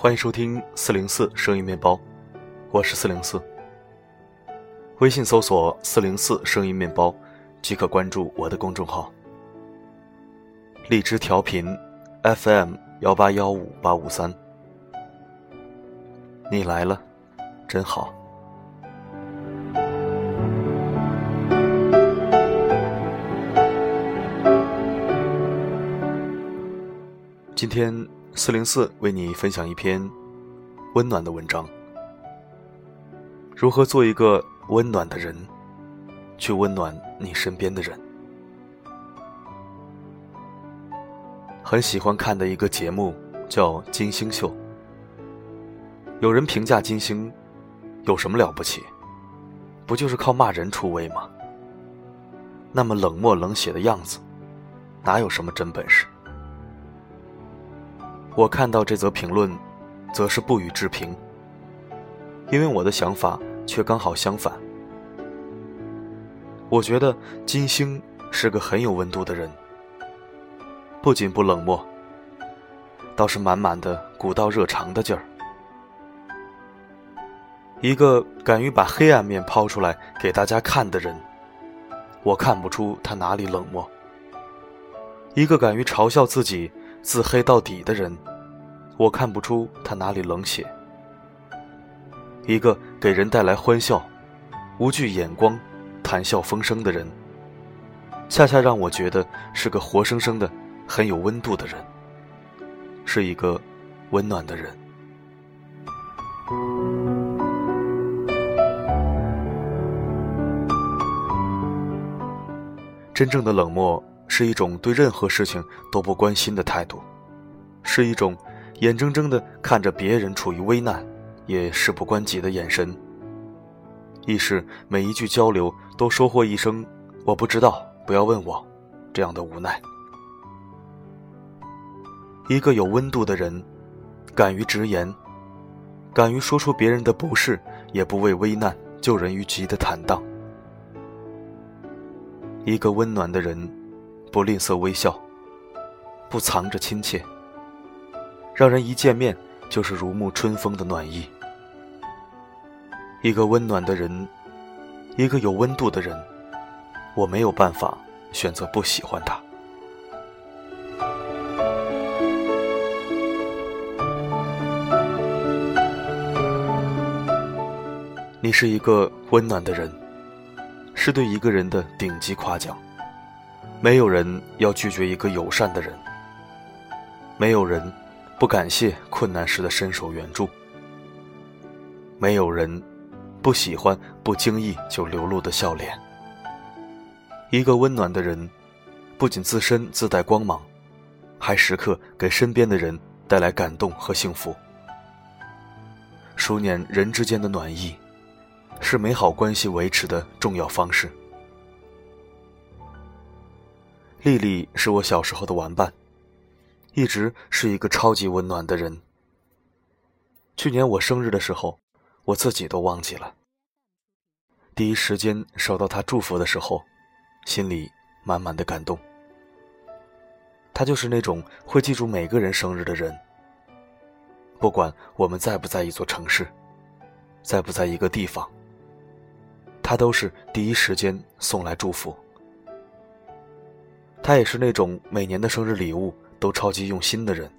欢迎收听四零四声音面包，我是四零四。微信搜索“四零四声音面包”，即可关注我的公众号。荔枝调频 FM 幺八幺五八五三，你来了，真好。今天四零四为你分享一篇温暖的文章。如何做一个温暖的人，去温暖你身边的人？很喜欢看的一个节目叫《金星秀》。有人评价金星有什么了不起？不就是靠骂人出位吗？那么冷漠冷血的样子，哪有什么真本事？我看到这则评论，则是不予置评，因为我的想法却刚好相反。我觉得金星是个很有温度的人，不仅不冷漠，倒是满满的古道热肠的劲儿。一个敢于把黑暗面抛出来给大家看的人，我看不出他哪里冷漠。一个敢于嘲笑自己。自黑到底的人，我看不出他哪里冷血。一个给人带来欢笑、无惧眼光、谈笑风生的人，恰恰让我觉得是个活生生的、很有温度的人，是一个温暖的人。真正的冷漠。是一种对任何事情都不关心的态度，是一种眼睁睁的看着别人处于危难，也事不关己的眼神。亦是每一句交流都收获一声“我不知道，不要问我”这样的无奈。一个有温度的人，敢于直言，敢于说出别人的不是，也不畏危难救人于急的坦荡。一个温暖的人。不吝啬微笑，不藏着亲切，让人一见面就是如沐春风的暖意。一个温暖的人，一个有温度的人，我没有办法选择不喜欢他。你是一个温暖的人，是对一个人的顶级夸奖。没有人要拒绝一个友善的人，没有人不感谢困难时的伸手援助，没有人不喜欢不经意就流露的笑脸。一个温暖的人，不仅自身自带光芒，还时刻给身边的人带来感动和幸福。熟念人之间的暖意，是美好关系维持的重要方式。丽丽是我小时候的玩伴，一直是一个超级温暖的人。去年我生日的时候，我自己都忘记了。第一时间收到她祝福的时候，心里满满的感动。她就是那种会记住每个人生日的人，不管我们在不在一座城市，在不在一个地方，她都是第一时间送来祝福。他也是那种每年的生日礼物都超级用心的人。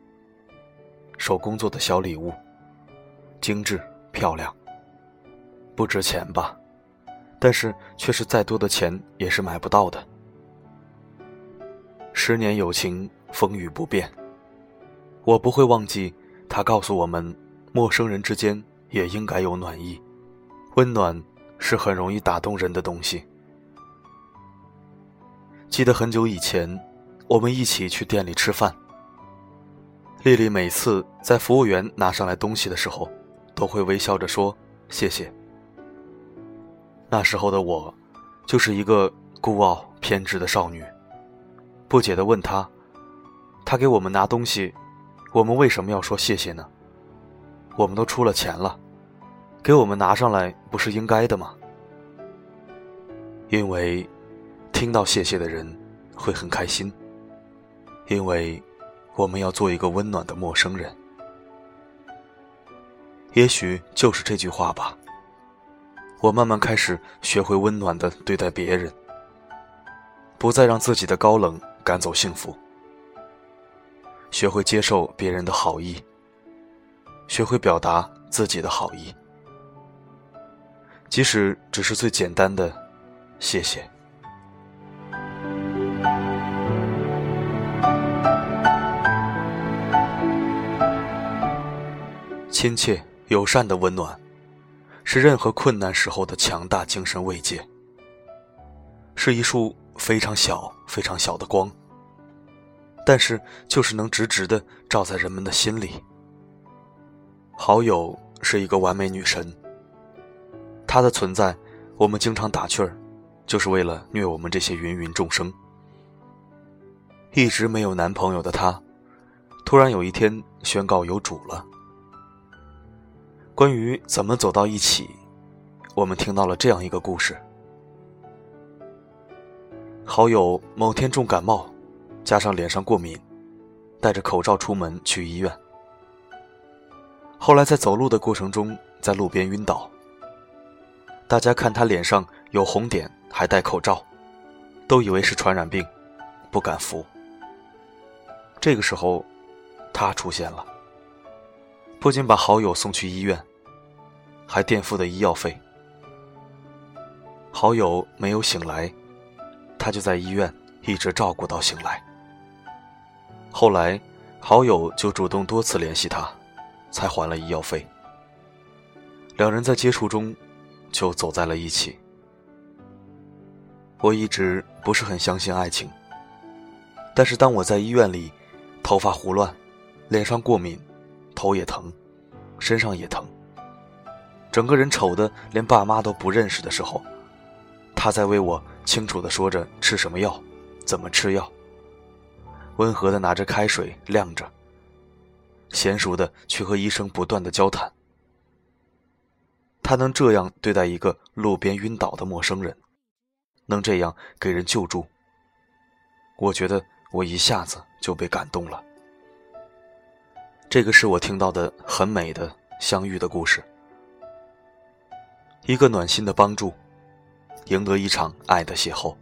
手工做的小礼物，精致漂亮，不值钱吧？但是却是再多的钱也是买不到的。十年友情，风雨不变。我不会忘记他告诉我们，陌生人之间也应该有暖意，温暖是很容易打动人的东西。记得很久以前，我们一起去店里吃饭。丽丽每次在服务员拿上来东西的时候，都会微笑着说谢谢。那时候的我，就是一个孤傲偏执的少女，不解的问她：“她给我们拿东西，我们为什么要说谢谢呢？我们都出了钱了，给我们拿上来不是应该的吗？”因为。听到谢谢的人会很开心，因为我们要做一个温暖的陌生人。也许就是这句话吧。我慢慢开始学会温暖的对待别人，不再让自己的高冷赶走幸福。学会接受别人的好意，学会表达自己的好意，即使只是最简单的“谢谢”。亲切友善的温暖，是任何困难时候的强大精神慰藉，是一束非常小、非常小的光，但是就是能直直的照在人们的心里。好友是一个完美女神，她的存在，我们经常打趣儿，就是为了虐我们这些芸芸众生。一直没有男朋友的她，突然有一天宣告有主了。关于怎么走到一起，我们听到了这样一个故事：好友某天重感冒，加上脸上过敏，戴着口罩出门去医院。后来在走路的过程中，在路边晕倒。大家看他脸上有红点，还戴口罩，都以为是传染病，不敢扶。这个时候，他出现了，不仅把好友送去医院。还垫付的医药费。好友没有醒来，他就在医院一直照顾到醒来。后来，好友就主动多次联系他，才还了医药费。两人在接触中，就走在了一起。我一直不是很相信爱情，但是当我在医院里，头发胡乱，脸上过敏，头也疼，身上也疼。整个人丑的连爸妈都不认识的时候，他在为我清楚的说着吃什么药，怎么吃药。温和的拿着开水晾着，娴熟的去和医生不断的交谈。他能这样对待一个路边晕倒的陌生人，能这样给人救助，我觉得我一下子就被感动了。这个是我听到的很美的相遇的故事。一个暖心的帮助，赢得一场爱的邂逅。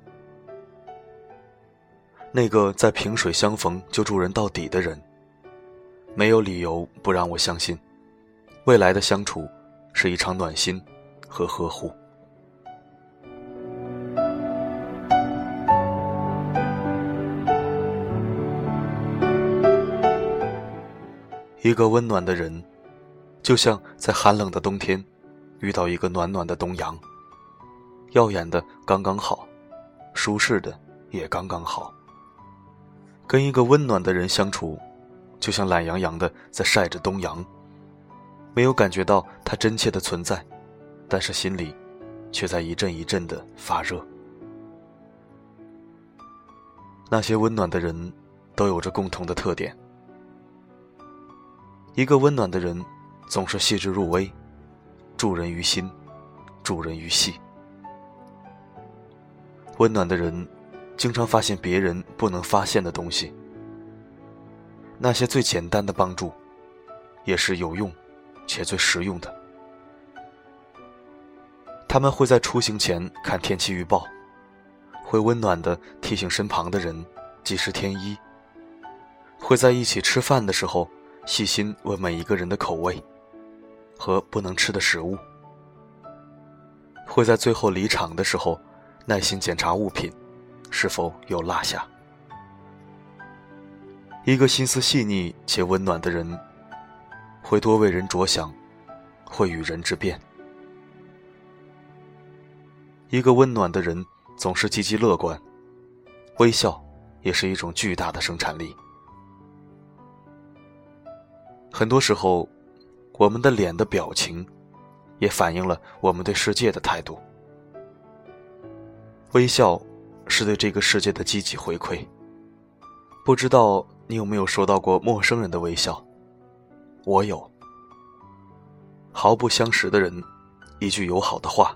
那个在萍水相逢就助人到底的人，没有理由不让我相信，未来的相处是一场暖心和呵护。一个温暖的人，就像在寒冷的冬天。遇到一个暖暖的东阳，耀眼的刚刚好，舒适的也刚刚好。跟一个温暖的人相处，就像懒洋洋的在晒着东阳，没有感觉到他真切的存在，但是心里却在一阵一阵的发热。那些温暖的人，都有着共同的特点。一个温暖的人，总是细致入微。助人于心，助人于细。温暖的人，经常发现别人不能发现的东西。那些最简单的帮助，也是有用且最实用的。他们会在出行前看天气预报，会温暖的提醒身旁的人及时添衣，会在一起吃饭的时候细心问每一个人的口味。和不能吃的食物，会在最后离场的时候，耐心检查物品是否有落下。一个心思细腻且温暖的人，会多为人着想，会与人之变。一个温暖的人总是积极乐观，微笑也是一种巨大的生产力。很多时候。我们的脸的表情，也反映了我们对世界的态度。微笑是对这个世界的积极回馈。不知道你有没有收到过陌生人的微笑？我有。毫不相识的人，一句友好的话，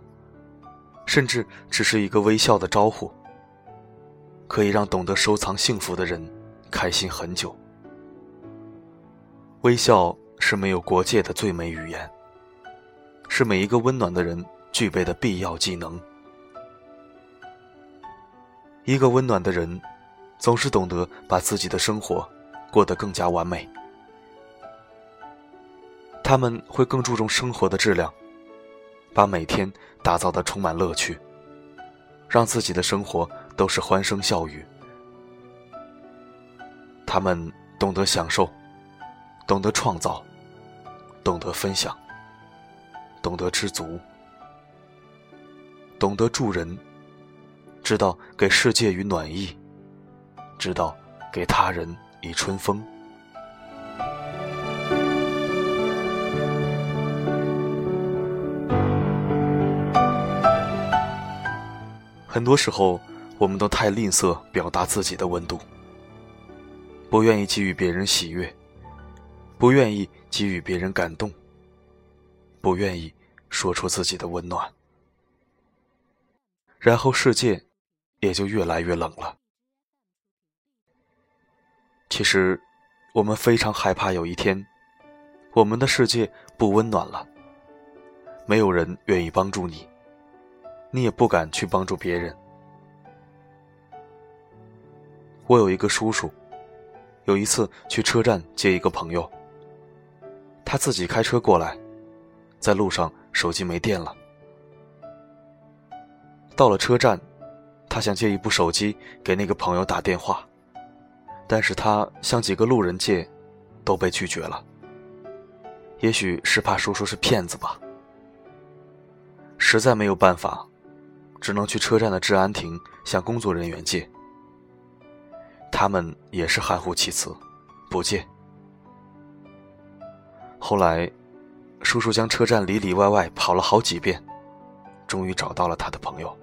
甚至只是一个微笑的招呼，可以让懂得收藏幸福的人开心很久。微笑。是没有国界的最美语言。是每一个温暖的人具备的必要技能。一个温暖的人，总是懂得把自己的生活过得更加完美。他们会更注重生活的质量，把每天打造的充满乐趣，让自己的生活都是欢声笑语。他们懂得享受，懂得创造，懂得分享，懂得知足，懂得助人，知道给世界以暖意，知道给他人以春风。很多时候，我们都太吝啬表达自己的温度，不愿意给予别人喜悦，不愿意给予别人感动，不愿意说出自己的温暖，然后世界也就越来越冷了。其实，我们非常害怕有一天，我们的世界不温暖了，没有人愿意帮助你。你也不敢去帮助别人。我有一个叔叔，有一次去车站接一个朋友，他自己开车过来，在路上手机没电了。到了车站，他想借一部手机给那个朋友打电话，但是他向几个路人借，都被拒绝了。也许是怕叔叔是骗子吧，实在没有办法。只能去车站的治安亭向工作人员借，他们也是含糊其辞，不借。后来，叔叔将车站里里外外跑了好几遍，终于找到了他的朋友。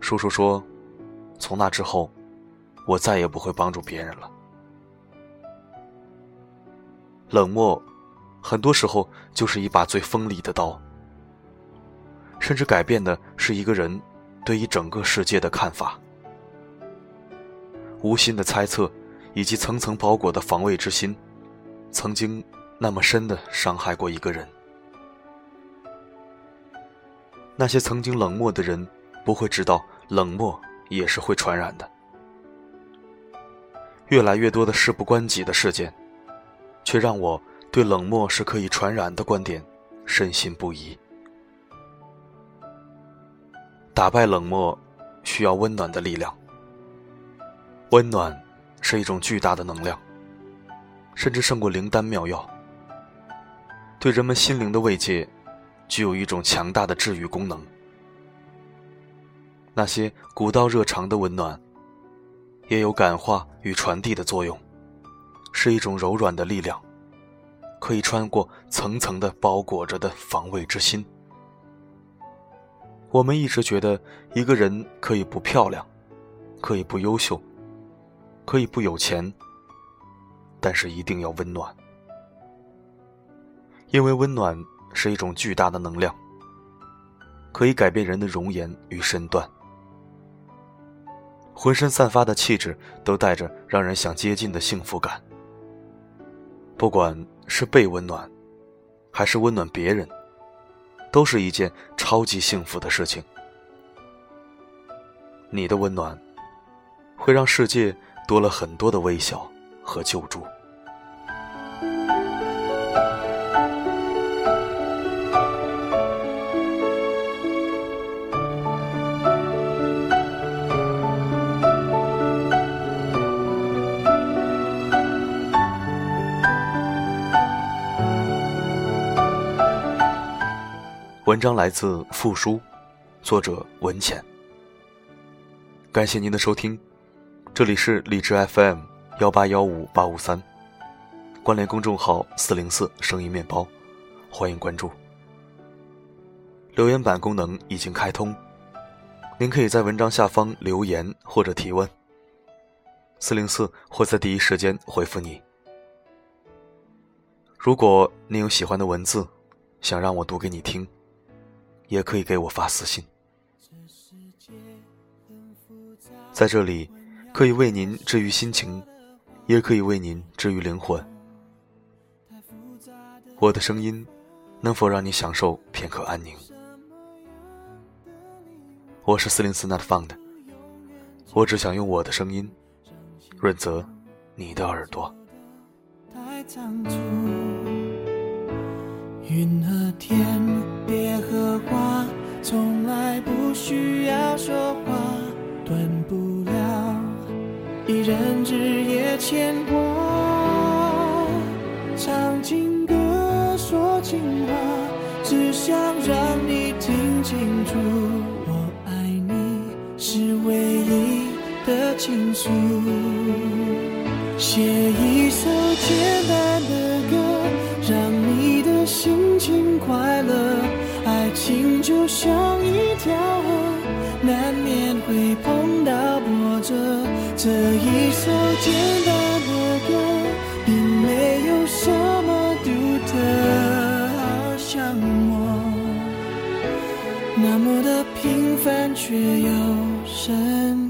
叔叔说：“从那之后，我再也不会帮助别人了。冷漠，很多时候就是一把最锋利的刀。”甚至改变的是一个人对于整个世界的看法。无心的猜测，以及层层包裹的防卫之心，曾经那么深的伤害过一个人。那些曾经冷漠的人，不会知道冷漠也是会传染的。越来越多的事不关己的事件，却让我对冷漠是可以传染的观点深信不疑。打败冷漠，需要温暖的力量。温暖是一种巨大的能量，甚至胜过灵丹妙药。对人们心灵的慰藉，具有一种强大的治愈功能。那些古道热肠的温暖，也有感化与传递的作用，是一种柔软的力量，可以穿过层层的包裹着的防卫之心。我们一直觉得一个人可以不漂亮，可以不优秀，可以不有钱，但是一定要温暖，因为温暖是一种巨大的能量，可以改变人的容颜与身段，浑身散发的气质都带着让人想接近的幸福感。不管是被温暖，还是温暖别人。都是一件超级幸福的事情。你的温暖，会让世界多了很多的微笑和救助。文章来自复书，作者文浅。感谢您的收听，这里是荔枝 FM 幺八幺五八五三，关联公众号四零四声音面包，欢迎关注。留言板功能已经开通，您可以在文章下方留言或者提问，四零四会在第一时间回复你。如果您有喜欢的文字，想让我读给你听。也可以给我发私信，在这里可以为您治愈心情，也可以为您治愈灵魂。我的声音能否让你享受片刻安宁？我是四零四 Not Found，我只想用我的声音润泽你的耳朵。云和天，别和，从来不需要说话，断不了。一人日夜牵就像一条河，难免会碰到波折。这一首简单的歌，并没有什么独特，好像我那么的平凡却又深